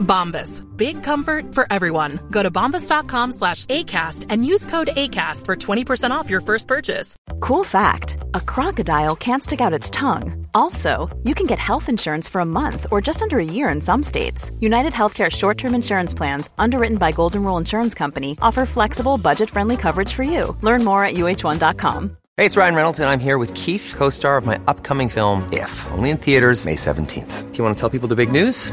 Bombas. Big comfort for everyone. Go to bombas.com slash ACAST and use code ACAST for 20% off your first purchase. Cool fact a crocodile can't stick out its tongue. Also, you can get health insurance for a month or just under a year in some states. United Healthcare short term insurance plans, underwritten by Golden Rule Insurance Company, offer flexible, budget friendly coverage for you. Learn more at uh1.com. Hey, it's Ryan Reynolds, and I'm here with Keith, co star of my upcoming film, If, only in theaters, May 17th. Do you want to tell people the big news?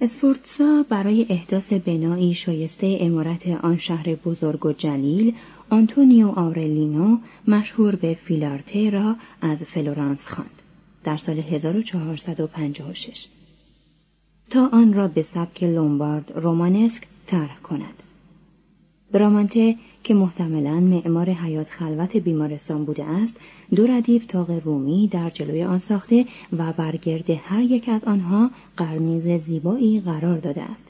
اسفورتسا برای احداث بنایی شایسته امارت آن شهر بزرگ و جلیل آنتونیو آورلینو مشهور به فیلارته را از فلورانس خواند در سال 1456 تا آن را به سبک لومبارد رومانسک طرح کند. برامانته که محتملا معمار حیات خلوت بیمارستان بوده است دو ردیف تاق رومی در جلوی آن ساخته و برگرد هر یک از آنها قرنیز زیبایی قرار داده است.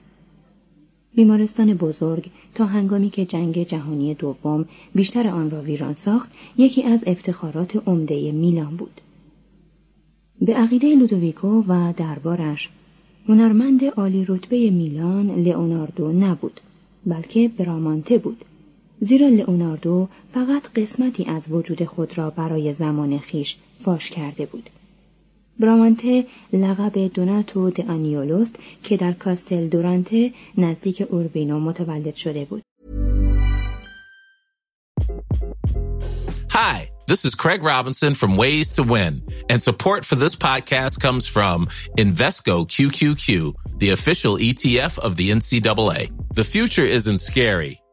بیمارستان بزرگ تا هنگامی که جنگ جهانی دوم بیشتر آن را ویران ساخت یکی از افتخارات عمده میلان بود. به عقیده لودویکو و دربارش هنرمند عالی رتبه میلان لئوناردو نبود بلکه برامانته بود. زیرا لئوناردو فقط قسمتی از وجود خود را برای زمان خیش فاش کرده بود برامانته لقب دوناتو د آنیولوست که در کاستل دورانته نزدیک اوربینو متولد شده بود Hi, this is Craig Robinson from Ways to Win, and support for this podcast comes from Invesco QQQ, the official ETF of the NCAA. The future isn't scary.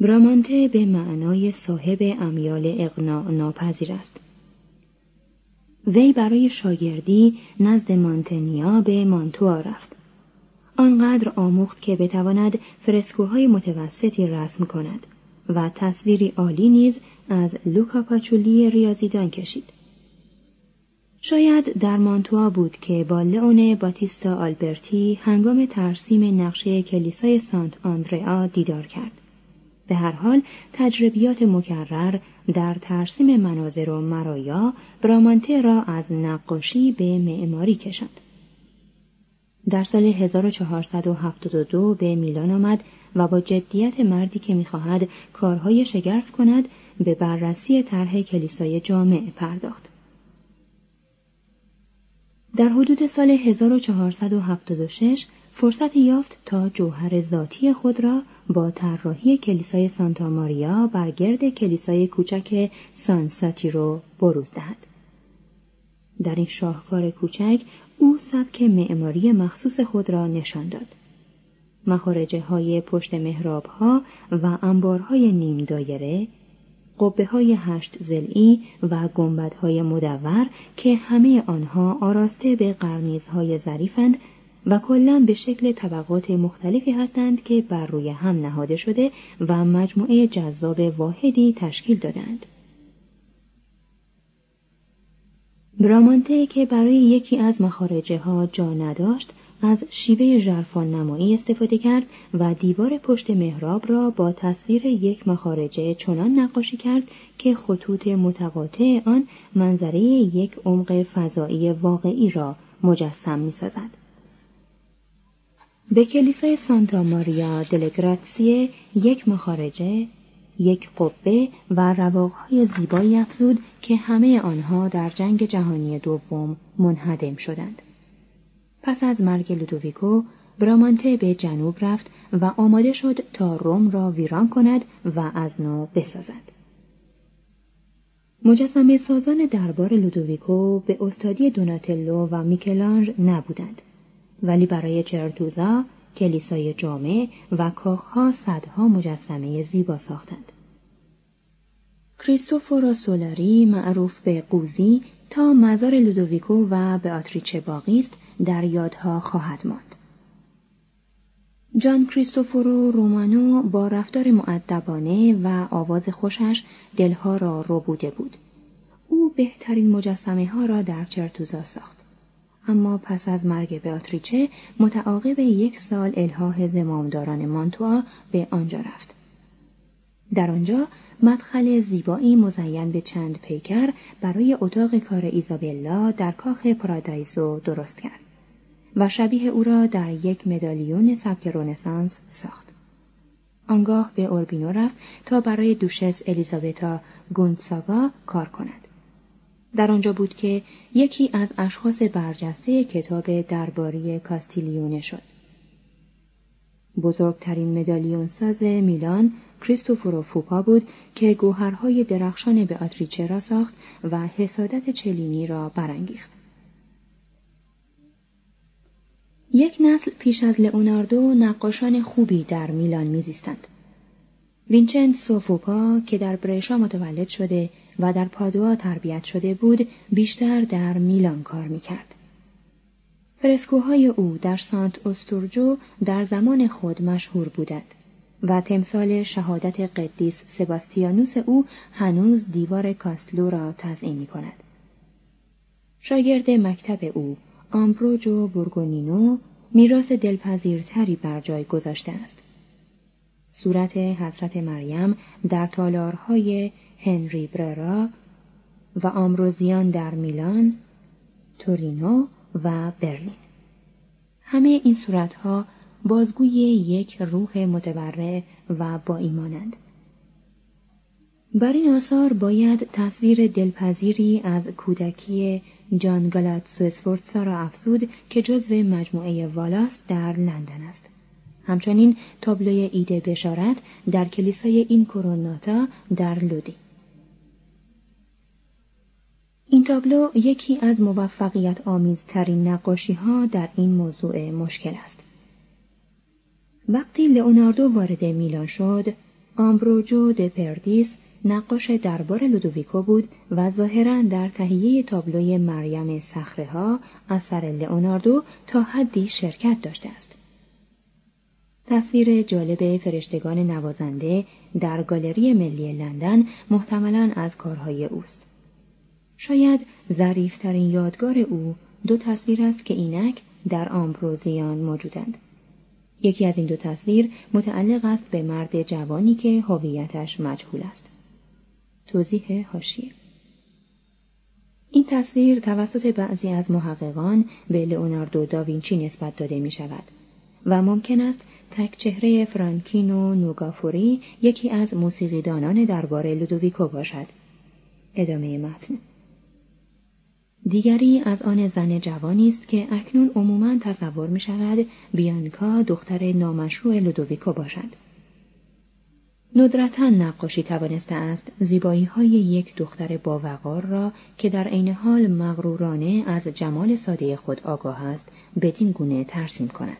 برامانته به معنای صاحب امیال اقناع ناپذیر است. وی برای شاگردی نزد مانتنیا به مانتوا رفت. آنقدر آموخت که بتواند فرسکوهای متوسطی رسم کند و تصویری عالی نیز از لوکا پاچولی ریاضیدان کشید. شاید در مانتوا بود که با لئون باتیستا آلبرتی هنگام ترسیم نقشه کلیسای سانت آندریا دیدار کرد. به هر حال تجربیات مکرر در ترسیم مناظر و مرایا برامانته را از نقاشی به معماری کشاند. در سال 1472 به میلان آمد و با جدیت مردی که می‌خواهد کارهای شگرف کند به بررسی طرح کلیسای جامع پرداخت. در حدود سال 1476 فرصت یافت تا جوهر ذاتی خود را با طراحی کلیسای سانتا ماریا بر گرد کلیسای کوچک سان ساتیرو بروز دهد. در این شاهکار کوچک او سبک معماری مخصوص خود را نشان داد. مخارجه های پشت محراب ها و انبارهای نیم دایره، قبه های هشت زلی و گنبد های مدور که همه آنها آراسته به قرنیزهای ظریفند و کلا به شکل طبقات مختلفی هستند که بر روی هم نهاده شده و مجموعه جذاب واحدی تشکیل دادند. برامانته که برای یکی از مخارجه ها جا نداشت از شیوه ژرفان نمایی استفاده کرد و دیوار پشت محراب را با تصویر یک مخارجه چنان نقاشی کرد که خطوط متقاطع آن منظره یک عمق فضایی واقعی را مجسم می سازد. به کلیسای سانتا ماریا دلگراتسیه یک مخارجه، یک قبه و رواقهای زیبایی افزود که همه آنها در جنگ جهانی دوم منهدم شدند. پس از مرگ لودویکو برامانته به جنوب رفت و آماده شد تا روم را ویران کند و از نو بسازد. مجسمه سازان دربار لودویکو به استادی دوناتلو و میکلانج نبودند ولی برای چرتوزا کلیسای جامع و کاخها صدها مجسمه زیبا ساختند. کریستوفورو سولاری معروف به قوزی تا مزار لودویکو و آتریچه باقی است در یادها خواهد ماند. جان کریستوفورو رومانو با رفتار معدبانه و آواز خوشش دلها را بوده بود. او بهترین مجسمه ها را در چرتوزا ساخت. اما پس از مرگ بیاتریچه متعاقب یک سال الهاه زمامداران مانتوا به آنجا رفت. در آنجا مدخل زیبایی مزین به چند پیکر برای اتاق کار ایزابلا در کاخ پرادایزو درست کرد و شبیه او را در یک مدالیون سبک رونسانس ساخت. آنگاه به اوربینو رفت تا برای دوشس الیزابتا گونساگا کار کند. در آنجا بود که یکی از اشخاص برجسته کتاب درباری کاستیلیونه شد. بزرگترین مدالیون ساز میلان کریستوفورو فوپا بود که گوهرهای درخشان به آتریچه را ساخت و حسادت چلینی را برانگیخت. یک نسل پیش از لئوناردو نقاشان خوبی در میلان میزیستند. وینچنتسو فوپا که در برشا متولد شده و در پادوا تربیت شده بود بیشتر در میلان کار می‌کرد. فرسکوهای او در سانت ائوستورجو در زمان خود مشهور بودند و تمثال شهادت قدیس سباستیانوس او هنوز دیوار کاستلو را تزئین می کند. شاگرد مکتب او آمبروجو بورگونینو میراث دلپذیرتری بر جای گذاشته است. صورت حضرت مریم در تالارهای هنری بررا و آمروزیان در میلان، تورینو و برلین. همه این صورتها بازگوی یک روح متبرع و با ایمانند. بر این آثار باید تصویر دلپذیری از کودکی جان گالات اسفورتسا را افزود که جزو مجموعه والاس در لندن است. همچنین تابلوی ایده بشارت در کلیسای این کروناتا در لودی. این تابلو یکی از موفقیت آمیزترین نقاشی ها در این موضوع مشکل است. وقتی لئوناردو وارد میلان شد، آمبروجو د پردیس نقاش دربار لودویکو بود و ظاهرا در تهیه تابلوی مریم سخره ها اثر لئوناردو تا حدی شرکت داشته است. تصویر جالب فرشتگان نوازنده در گالری ملی لندن محتملا از کارهای اوست. شاید ظریفترین یادگار او دو تصویر است که اینک در آمبروزیان موجودند. یکی از این دو تصویر متعلق است به مرد جوانی که هویتش مجهول است. توضیح هاشیه این تصویر توسط بعضی از محققان به لئوناردو داوینچی نسبت داده می شود و ممکن است تک چهره فرانکینو نوگافوری یکی از موسیقیدانان دربار لودویکو باشد. ادامه متن دیگری از آن زن جوانی است که اکنون عموما تصور می شود بیانکا دختر نامشروع لودویکو باشد. ندرتا نقاشی توانسته است زیبایی های یک دختر باوقار را که در عین حال مغرورانه از جمال ساده خود آگاه است بدین گونه ترسیم کند.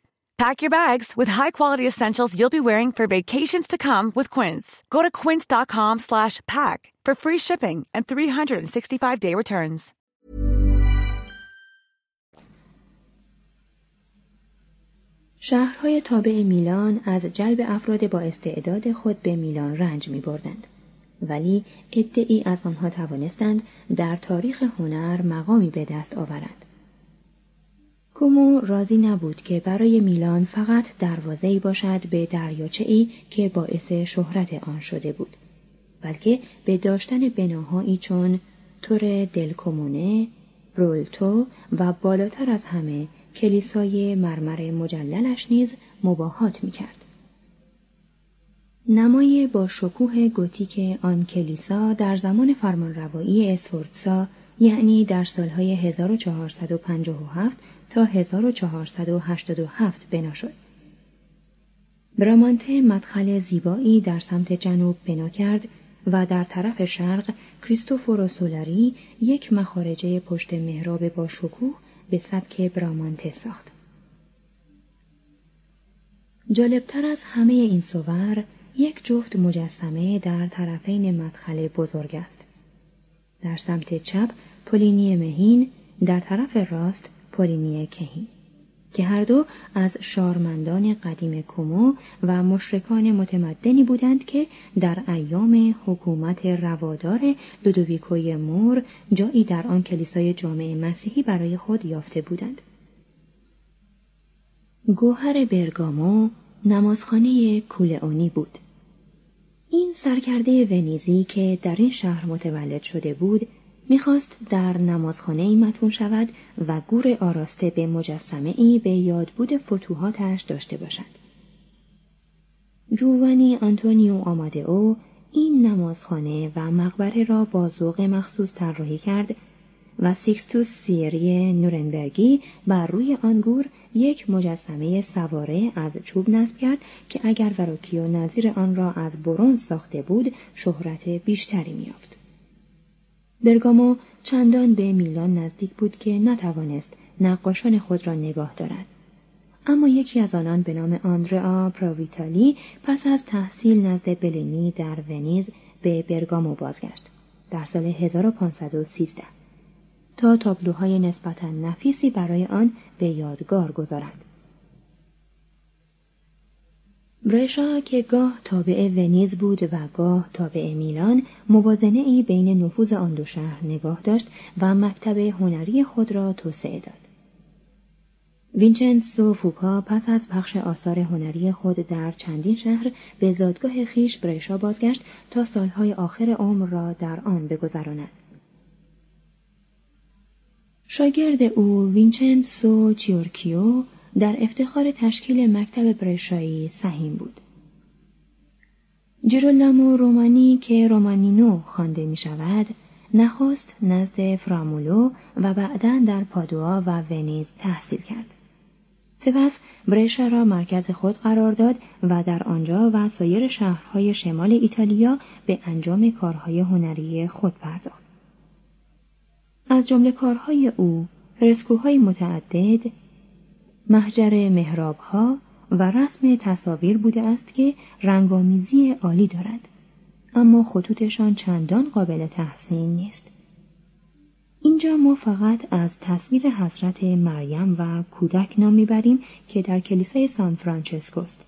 Pack your bags with high-quality essentials you'll be wearing for vacations to come with Quince. Go to quince.com slash pack for free shipping and 365-day returns. شهرهای تابع میلان از جلب افراد با استعداد خود به میلان رنج می بردند. ولی ادعی از آنها توانستند در تاریخ هنر مقامی به دست آورند. کومو راضی نبود که برای میلان فقط دروازه‌ای باشد به دریاچه‌ای که باعث شهرت آن شده بود بلکه به داشتن بناهایی چون تور دلکومونه، رولتو و بالاتر از همه کلیسای مرمر مجللش نیز مباهات می‌کرد. نمای با شکوه گوتیک آن کلیسا در زمان فرمانروایی اسفورتسا یعنی در سالهای 1457 تا 1487 بنا شد. برامانته مدخل زیبایی در سمت جنوب بنا کرد و در طرف شرق کریستوفورو سولاری یک مخارجه پشت محراب با شکوه به سبک برامانته ساخت. جالبتر از همه این صور یک جفت مجسمه در طرفین مدخل بزرگ است. در سمت چپ پولینی مهین در طرف راست پولینی کهین که هر دو از شارمندان قدیم کومو و مشرکان متمدنی بودند که در ایام حکومت روادار دودویکوی مور جایی در آن کلیسای جامعه مسیحی برای خود یافته بودند. گوهر برگامو نمازخانه کولئونی بود. این سرکرده ونیزی که در این شهر متولد شده بود می‌خواست در نمازخانه ای مدفون شود و گور آراسته به مجسمه ای به یادبود فتوحاتش داشته باشد. جووانی آنتونیو آمادئو این نمازخانه و مقبره را با ذوق مخصوص طراحی کرد و سیکستوس سیری نورنبرگی بر روی آن گور یک مجسمه سواره از چوب نصب کرد که اگر وروکیو نظیر آن را از برونز ساخته بود شهرت بیشتری می‌یافت. برگامو چندان به میلان نزدیک بود که نتوانست نقاشان خود را نگاه دارد. اما یکی از آنان به نام آندرا پراویتالی پس از تحصیل نزد بلینی در ونیز به برگامو بازگشت در سال 1513 تا تابلوهای نسبتا نفیسی برای آن به یادگار گذارد. برشا که گاه تابع ونیز بود و گاه تابع میلان موازنه ای بین نفوذ آن دو شهر نگاه داشت و مکتب هنری خود را توسعه داد. وینچنتسو فوپا پس از پخش آثار هنری خود در چندین شهر به زادگاه خویش برشا بازگشت تا سالهای آخر عمر را در آن بگذراند. شاگرد او وینچنتسو چیورکیو در افتخار تشکیل مکتب برشایی سهیم بود. جیرولامو رومانی که رومانینو خوانده می شود، نخست نزد فرامولو و بعدا در پادوا و ونیز تحصیل کرد. سپس برشا را مرکز خود قرار داد و در آنجا و سایر شهرهای شمال ایتالیا به انجام کارهای هنری خود پرداخت. از جمله کارهای او فرسکوهای متعدد، محجر محرابها و رسم تصاویر بوده است که رنگامیزی عالی دارد اما خطوطشان چندان قابل تحسین نیست اینجا ما فقط از تصویر حضرت مریم و کودک نام می‌بریم که در کلیسای سان فرانچسکوست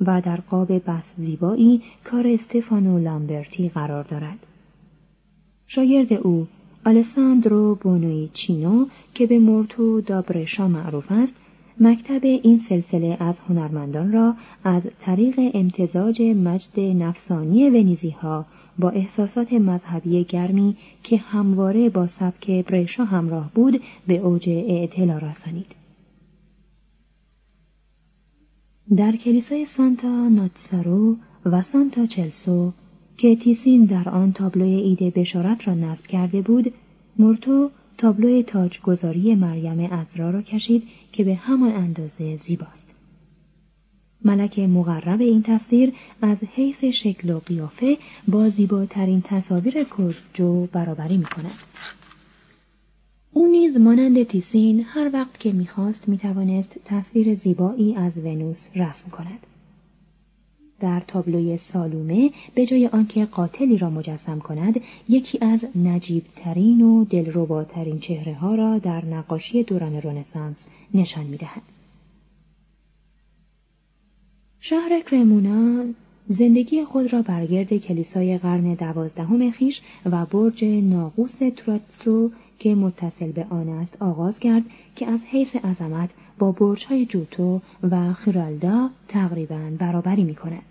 و در قاب بس زیبایی کار استفانو لامبرتی قرار دارد. شاگرد او آلساندرو بونوی چینو که به مورتو دابرشا معروف است مکتب این سلسله از هنرمندان را از طریق امتزاج مجد نفسانی ونیزی ها با احساسات مذهبی گرمی که همواره با سبک برشا همراه بود به اوج اعتلا رسانید. در کلیسای سانتا ناتسارو و سانتا چلسو که تیسین در آن تابلوی ایده بشارت را نصب کرده بود، مورتو تابلو تاجگذاری مریم ازرا را کشید که به همان اندازه زیباست. ملک مقرب این تصویر از حیث شکل و قیافه با زیباترین تصاویر کرجو برابری می کند. او نیز مانند تیسین هر وقت که می‌خواست می‌توانست تصویر زیبایی از ونوس رسم کند. در تابلوی سالومه به جای آنکه قاتلی را مجسم کند یکی از نجیبترین و دلرباترین چهره ها را در نقاشی دوران رنسانس نشان می‌دهد. شهر کرمونا زندگی خود را برگرد کلیسای قرن دوازدهم خیش و برج ناقوس تراتسو که متصل به آن است آغاز کرد که از حیث عظمت با برجهای جوتو و خیرالدا تقریبا برابری می کند.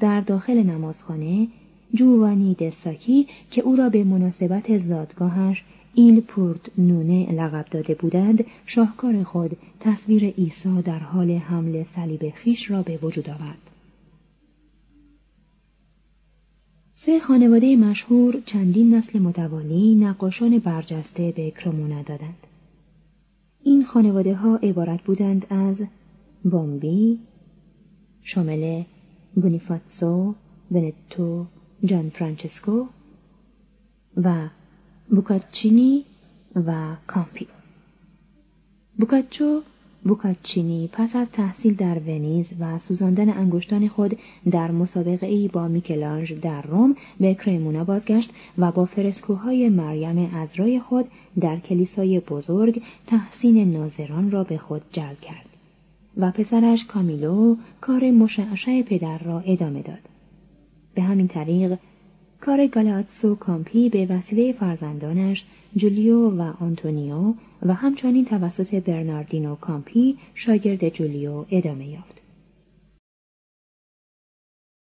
در داخل نمازخانه جوانی دساکی که او را به مناسبت زادگاهش ایل پورت نونه لقب داده بودند شاهکار خود تصویر عیسی در حال حمل صلیب خیش را به وجود آورد سه خانواده مشهور چندین نسل متوالی نقاشان برجسته به کرمونا دادند این خانواده ها عبارت بودند از بمبی شامل بونیفاتسو ونتو جان فرانچسکو و بوکاچینی و کامپی. بوکاچو بوکاچینی پس از تحصیل در ونیز و سوزاندن انگشتان خود در مسابقه ای با میکلانج در روم به کرمونا بازگشت و با فرسکوهای مریم عذرای خود در کلیسای بزرگ تحسین ناظران را به خود جلب کرد و پسرش کامیلو کار مشعشع پدر را ادامه داد. به همین طریق کار گالاتسو کامپی به وسیله فرزندانش جولیو و آنتونیو و همچنین توسط برناردینو کامپی شاگرد جولیو ادامه یافت.